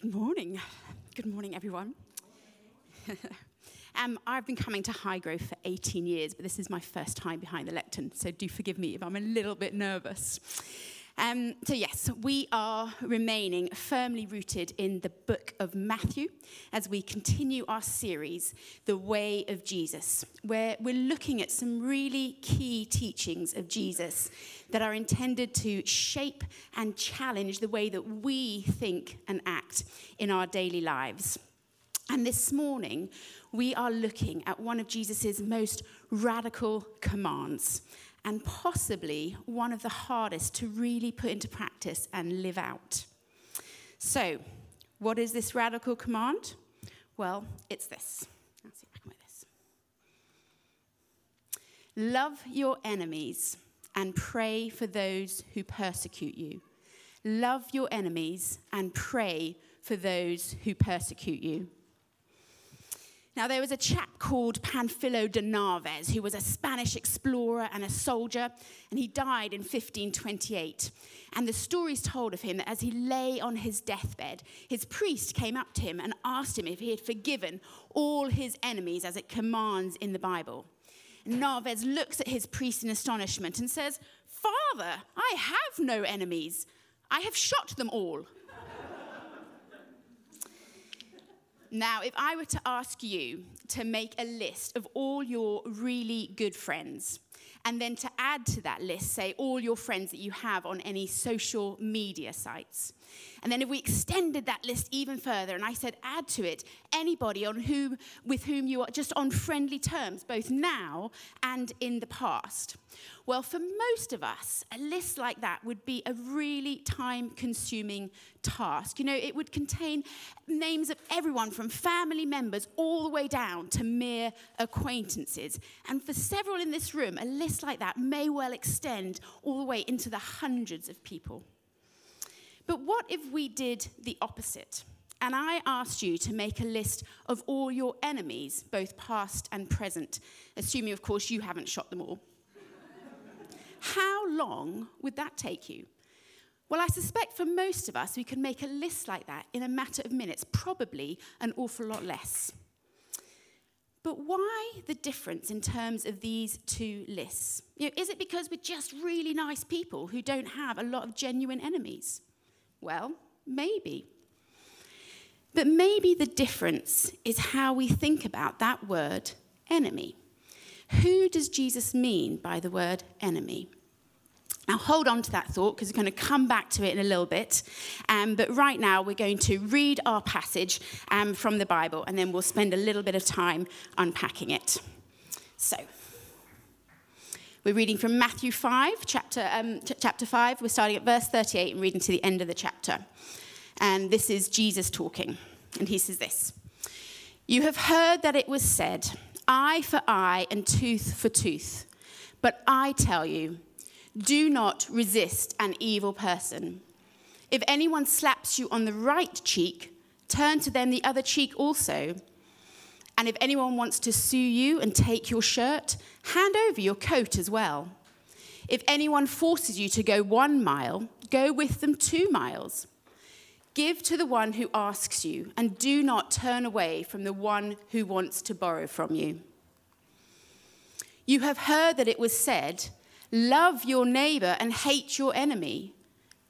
Good morning. Good morning, everyone. um, I've been coming to Highgrove for 18 years, but this is my first time behind the lectern, so do forgive me if I'm a little bit nervous. Um, so, yes, we are remaining firmly rooted in the book of Matthew as we continue our series, The Way of Jesus, where we're looking at some really key teachings of Jesus that are intended to shape and challenge the way that we think and act in our daily lives. And this morning, we are looking at one of Jesus' most radical commands and possibly one of the hardest to really put into practice and live out. So, what is this radical command? Well, it's this. Let's see if I can this. Love your enemies and pray for those who persecute you. Love your enemies and pray for those who persecute you. Now, there was a chap called Panfilo de Narvaez who was a Spanish explorer and a soldier, and he died in 1528. And the stories told of him that as he lay on his deathbed, his priest came up to him and asked him if he had forgiven all his enemies as it commands in the Bible. Narvaez looks at his priest in astonishment and says, Father, I have no enemies. I have shot them all. Now, if I were to ask you to make a list of all your really good friends, and then to add to that list, say, all your friends that you have on any social media sites. And then if we extended that list even further, and I said, add to it anybody on whom, with whom you are just on friendly terms, both now and in the past. Well, for most of us, a list like that would be a really time consuming task. You know, it would contain names of everyone from family members all the way down to mere acquaintances. And for several in this room, a list like that may well extend all the way into the hundreds of people. But what if we did the opposite? And I asked you to make a list of all your enemies, both past and present, assuming, of course, you haven't shot them all. How long would that take you? Well, I suspect for most of us, we could make a list like that in a matter of minutes, probably an awful lot less. But why the difference in terms of these two lists? You know, is it because we're just really nice people who don't have a lot of genuine enemies? Well, maybe. But maybe the difference is how we think about that word enemy. Who does Jesus mean by the word enemy? Now, hold on to that thought because we're going to come back to it in a little bit. Um, but right now, we're going to read our passage um, from the Bible and then we'll spend a little bit of time unpacking it. So, we're reading from Matthew 5, chapter, um, ch- chapter 5. We're starting at verse 38 and reading to the end of the chapter. And this is Jesus talking. And he says this You have heard that it was said, eye for eye and tooth for tooth. But I tell you, do not resist an evil person. If anyone slaps you on the right cheek, turn to them the other cheek also. And if anyone wants to sue you and take your shirt, hand over your coat as well. If anyone forces you to go one mile, go with them two miles. Give to the one who asks you, and do not turn away from the one who wants to borrow from you. You have heard that it was said, Love your neighbor and hate your enemy.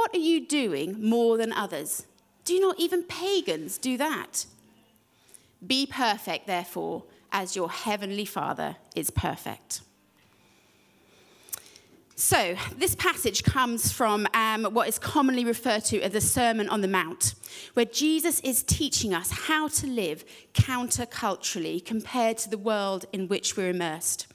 what are you doing more than others? Do not even pagans do that? Be perfect, therefore, as your heavenly Father is perfect. So, this passage comes from um, what is commonly referred to as the Sermon on the Mount, where Jesus is teaching us how to live counterculturally compared to the world in which we're immersed.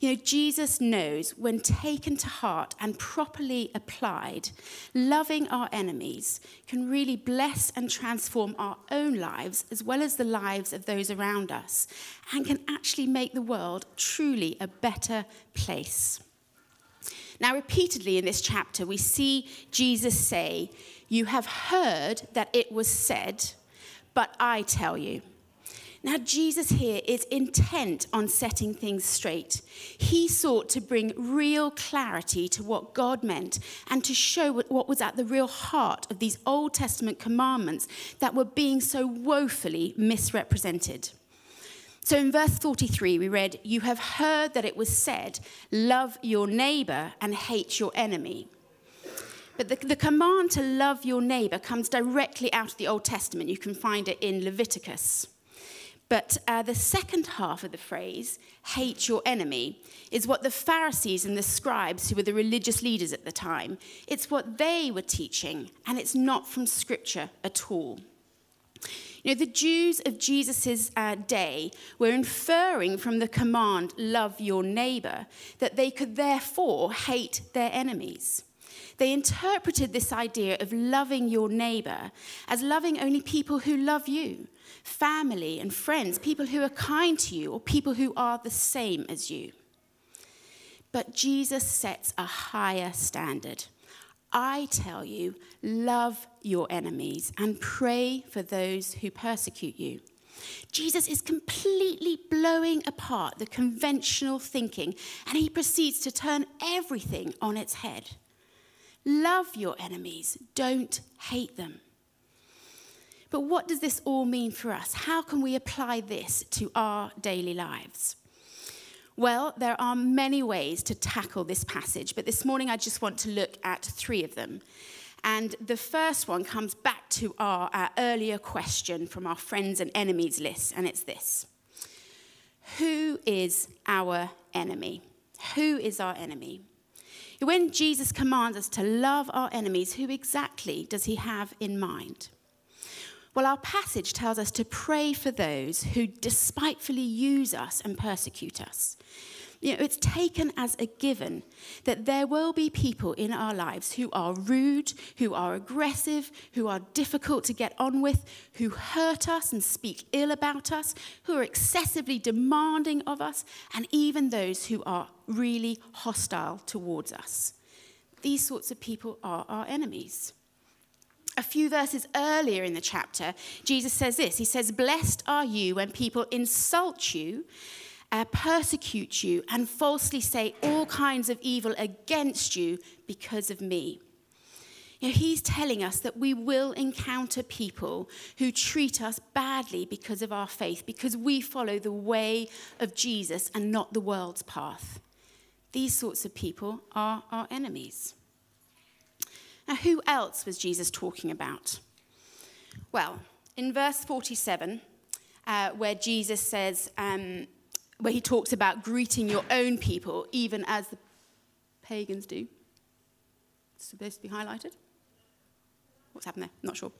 You know, Jesus knows when taken to heart and properly applied, loving our enemies can really bless and transform our own lives as well as the lives of those around us and can actually make the world truly a better place. Now, repeatedly in this chapter, we see Jesus say, You have heard that it was said, but I tell you. Now, Jesus here is intent on setting things straight. He sought to bring real clarity to what God meant and to show what was at the real heart of these Old Testament commandments that were being so woefully misrepresented. So in verse 43, we read, You have heard that it was said, Love your neighbor and hate your enemy. But the, the, command to love your neighbor comes directly out of the Old Testament. You can find it in Leviticus. But uh, the second half of the phrase, hate your enemy, is what the Pharisees and the scribes, who were the religious leaders at the time, it's what they were teaching, and it's not from scripture at all. You know, the Jews of Jesus' uh, day were inferring from the command, love your neighbor, that they could therefore hate their enemies. They interpreted this idea of loving your neighbor as loving only people who love you, family and friends, people who are kind to you, or people who are the same as you. But Jesus sets a higher standard. I tell you, love your enemies and pray for those who persecute you. Jesus is completely blowing apart the conventional thinking, and he proceeds to turn everything on its head. Love your enemies, don't hate them. But what does this all mean for us? How can we apply this to our daily lives? Well, there are many ways to tackle this passage, but this morning I just want to look at three of them. And the first one comes back to our, our earlier question from our friends and enemies list, and it's this Who is our enemy? Who is our enemy? When Jesus commands us to love our enemies, who exactly does he have in mind? Well, our passage tells us to pray for those who despitefully use us and persecute us. You know, it's taken as a given that there will be people in our lives who are rude, who are aggressive, who are difficult to get on with, who hurt us and speak ill about us, who are excessively demanding of us, and even those who are really hostile towards us. These sorts of people are our enemies a few verses earlier in the chapter, Jesus says this He says, Blessed are you when people insult you, uh, persecute you, and falsely say all kinds of evil against you because of me. You know, he's telling us that we will encounter people who treat us badly because of our faith, because we follow the way of Jesus and not the world's path. These sorts of people are our enemies. Now, who else was Jesus talking about? Well, in verse 47, uh, where Jesus says, um, where he talks about greeting your own people, even as the pagans do. It's supposed to be highlighted. What's happened there? Not sure.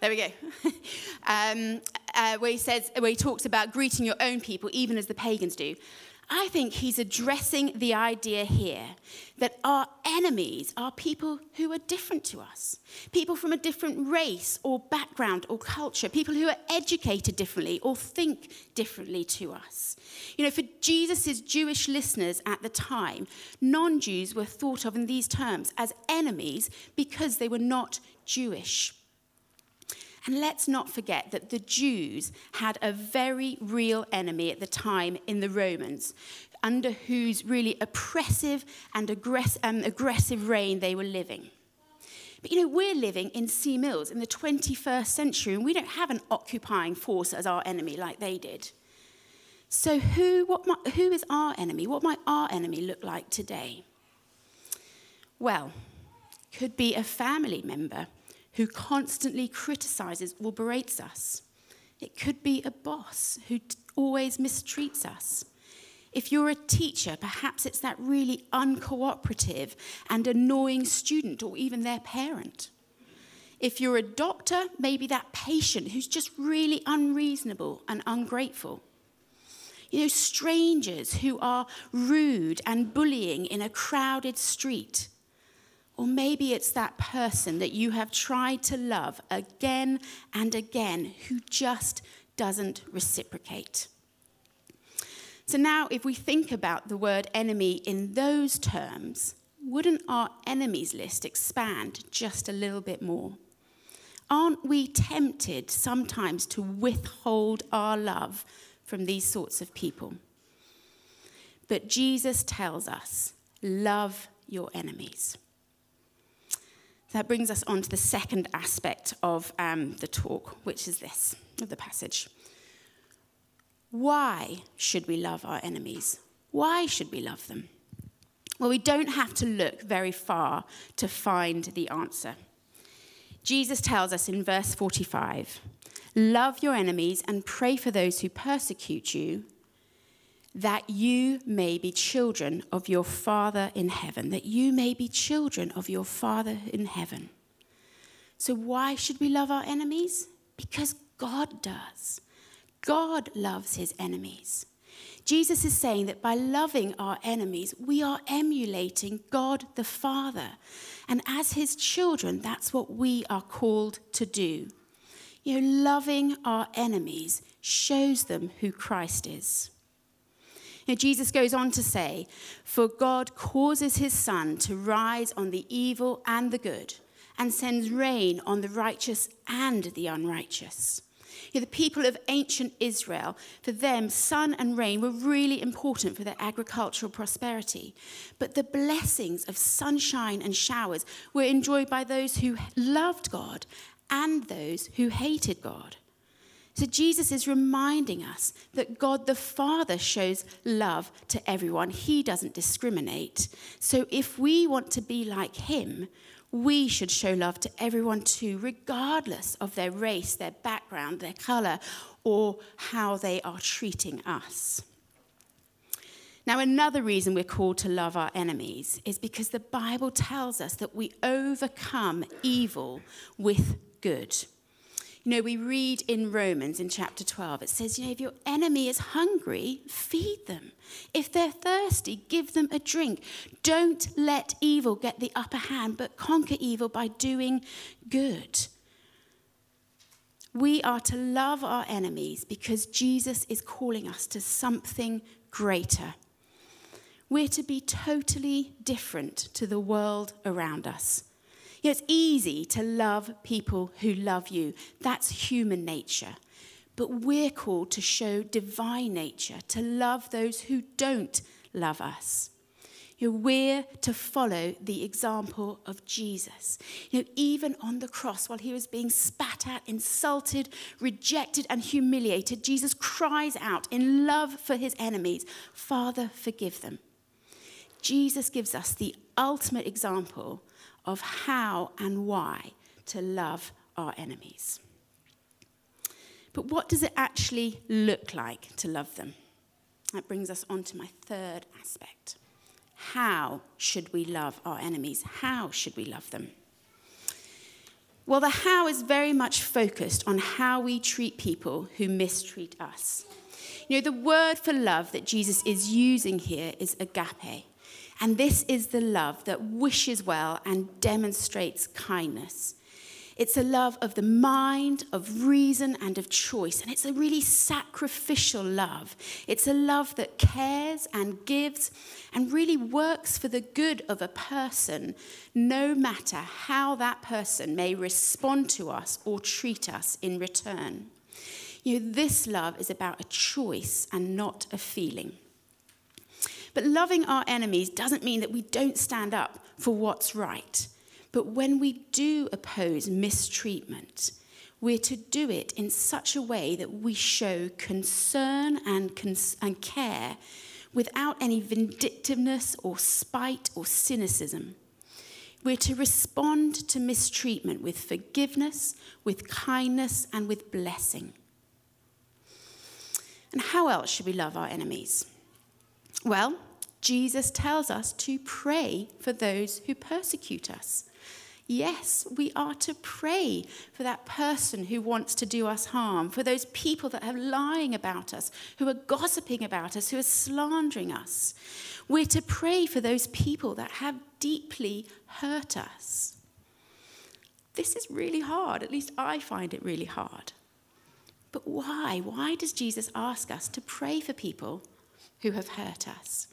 There we go. um, uh, where he says, where he talks about greeting your own people, even as the pagans do. I think he's addressing the idea here that our enemies are people who are different to us, people from a different race or background or culture, people who are educated differently or think differently to us. You know, for Jesus' Jewish listeners at the time, non Jews were thought of in these terms as enemies because they were not Jewish. And let's not forget that the Jews had a very real enemy at the time in the Romans, under whose really oppressive and aggress- um, aggressive reign they were living. But you know, we're living in Sea Mills in the 21st century, and we don't have an occupying force as our enemy like they did. So, who, what might, who is our enemy? What might our enemy look like today? Well, could be a family member who constantly criticizes or berates us. It could be a boss who always mistreats us. If you're a teacher, perhaps it's that really uncooperative and annoying student or even their parent. If you're a doctor, maybe that patient who's just really unreasonable and ungrateful. You know, strangers who are rude and bullying in a crowded street. Or maybe it's that person that you have tried to love again and again who just doesn't reciprocate. So now, if we think about the word enemy in those terms, wouldn't our enemies list expand just a little bit more? Aren't we tempted sometimes to withhold our love from these sorts of people? But Jesus tells us, love your enemies. That brings us on to the second aspect of um, the talk, which is this of the passage. Why should we love our enemies? Why should we love them? Well, we don't have to look very far to find the answer. Jesus tells us in verse 45 Love your enemies and pray for those who persecute you, that you may be children of your Father in heaven. That you may be children of your Father in heaven. So, why should we love our enemies? Because God does. God loves his enemies. Jesus is saying that by loving our enemies, we are emulating God the Father. And as his children, that's what we are called to do. You know, loving our enemies shows them who Christ is. Know, Jesus goes on to say, For God causes his sun to rise on the evil and the good, and sends rain on the righteous and the unrighteous. You know, the people of ancient Israel, for them, sun and rain were really important for their agricultural prosperity. But the blessings of sunshine and showers were enjoyed by those who loved God and those who hated God. So Jesus is reminding us that God the Father shows love to everyone. He doesn't discriminate. So if we want to be like him, we should show love to everyone too, regardless of their race, their background, their color, or how they are treating us. Now, another reason we're called to love our enemies is because the Bible tells us that we overcome evil with good. You know, we read in Romans in chapter 12, it says, you know, if your enemy is hungry, feed them. If they're thirsty, give them a drink. Don't let evil get the upper hand, but conquer evil by doing good. We are to love our enemies because Jesus is calling us to something greater. We're to be totally different to the world around us. It's easy to love people who love you. That's human nature. But we're called to show divine nature, to love those who don't love us. You know, we're to follow the example of Jesus. You know, even on the cross, while he was being spat at, insulted, rejected, and humiliated, Jesus cries out in love for his enemies, Father, forgive them. Jesus gives us the ultimate example of how and why to love our enemies. But what does it actually look like to love them? That brings us on to my third aspect. How should we love our enemies? How should we love them? Well, the how is very much focused on how we treat people who mistreat us. You know, the word for love that Jesus is using here is agape. And this is the love that wishes well and demonstrates kindness. It's a love of the mind, of reason, and of choice. And it's a really sacrificial love. It's a love that cares and gives and really works for the good of a person, no matter how that person may respond to us or treat us in return. You know, this love is about a choice and not a feeling. But loving our enemies doesn't mean that we don't stand up for what's right. But when we do oppose mistreatment, we're to do it in such a way that we show concern and, cons- and care without any vindictiveness or spite or cynicism. We're to respond to mistreatment with forgiveness, with kindness, and with blessing. And how else should we love our enemies? Well, Jesus tells us to pray for those who persecute us. Yes, we are to pray for that person who wants to do us harm, for those people that are lying about us, who are gossiping about us, who are slandering us. We're to pray for those people that have deeply hurt us. This is really hard, at least I find it really hard. But why? Why does Jesus ask us to pray for people who have hurt us?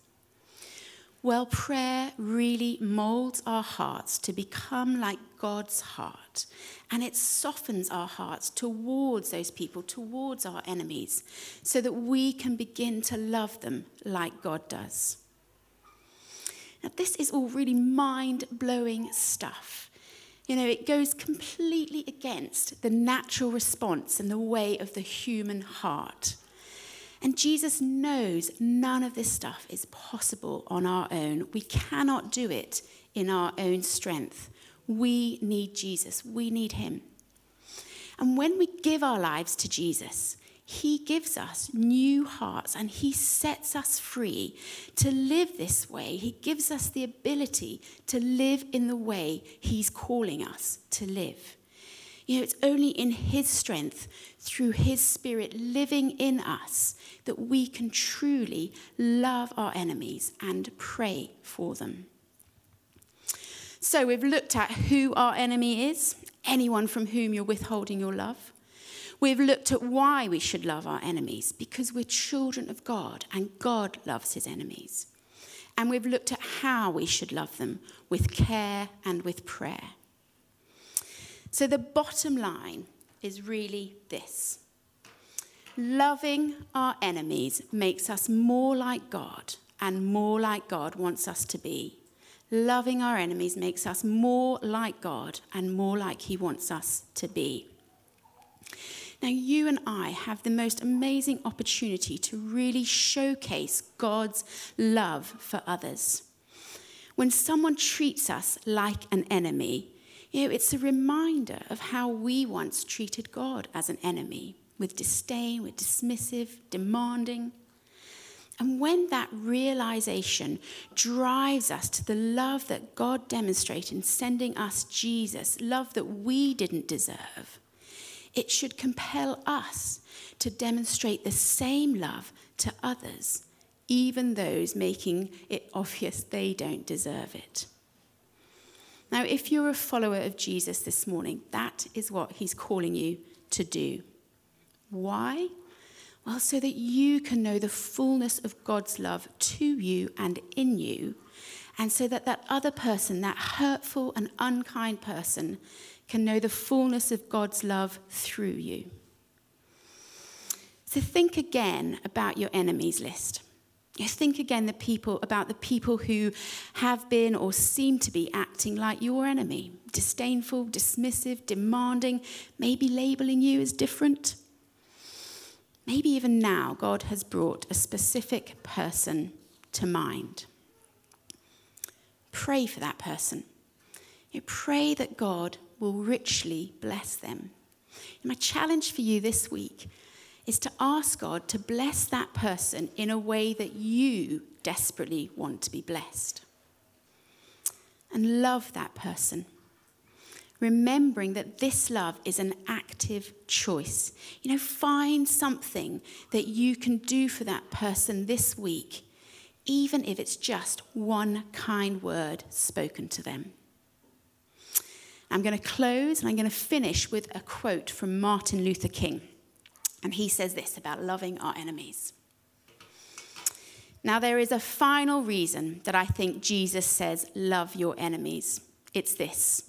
Well, prayer really molds our hearts to become like God's heart. And it softens our hearts towards those people, towards our enemies, so that we can begin to love them like God does. Now, this is all really mind blowing stuff. You know, it goes completely against the natural response and the way of the human heart. And Jesus knows none of this stuff is possible on our own. We cannot do it in our own strength. We need Jesus, we need Him. And when we give our lives to Jesus, He gives us new hearts and He sets us free to live this way. He gives us the ability to live in the way He's calling us to live. You know, it's only in His strength, through His Spirit living in us, that we can truly love our enemies and pray for them. So, we've looked at who our enemy is, anyone from whom you're withholding your love. We've looked at why we should love our enemies, because we're children of God and God loves his enemies. And we've looked at how we should love them with care and with prayer. So the bottom line is really this loving our enemies makes us more like God and more like God wants us to be. Loving our enemies makes us more like God and more like He wants us to be. Now, you and I have the most amazing opportunity to really showcase God's love for others. When someone treats us like an enemy, you know, it's a reminder of how we once treated God as an enemy, with disdain, with dismissive, demanding. And when that realization drives us to the love that God demonstrated in sending us Jesus, love that we didn't deserve, it should compel us to demonstrate the same love to others, even those making it obvious they don't deserve it. Now, if you're a follower of Jesus this morning, that is what he's calling you to do. Why? Well, so that you can know the fullness of God's love to you and in you, and so that that other person, that hurtful and unkind person, can know the fullness of God's love through you. So think again about your enemies list. Think again the people about the people who have been or seem to be acting like your enemy, disdainful, dismissive, demanding, maybe labeling you as different. Maybe even now God has brought a specific person to mind. Pray for that person. You pray that God will richly bless them. And my challenge for you this week is to ask God to bless that person in a way that you desperately want to be blessed. And love that person. Remembering that this love is an active choice. You know, find something that you can do for that person this week, even if it's just one kind word spoken to them. I'm going to close and I'm going to finish with a quote from Martin Luther King. And he says this about loving our enemies. Now, there is a final reason that I think Jesus says, Love your enemies. It's this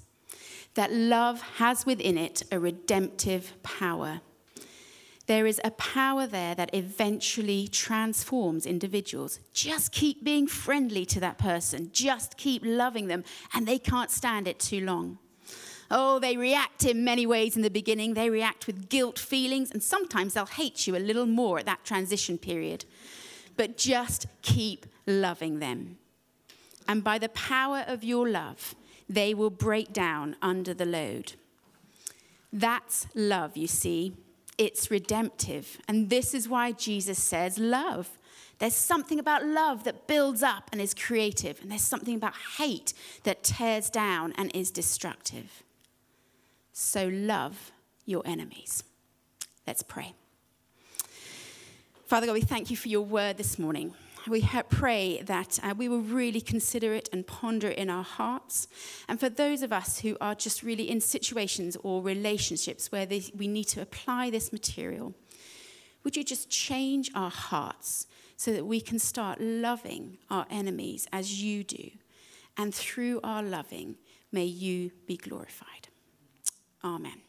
that love has within it a redemptive power. There is a power there that eventually transforms individuals. Just keep being friendly to that person, just keep loving them, and they can't stand it too long. Oh, they react in many ways in the beginning. They react with guilt feelings, and sometimes they'll hate you a little more at that transition period. But just keep loving them. And by the power of your love, they will break down under the load. That's love, you see. It's redemptive. And this is why Jesus says, Love. There's something about love that builds up and is creative, and there's something about hate that tears down and is destructive. So love your enemies. Let's pray. Father God, we thank you for your word this morning. We pray that uh, we will really consider it and ponder it in our hearts. And for those of us who are just really in situations or relationships where they, we need to apply this material, would you just change our hearts so that we can start loving our enemies as you do? And through our loving, may you be glorified. Amen.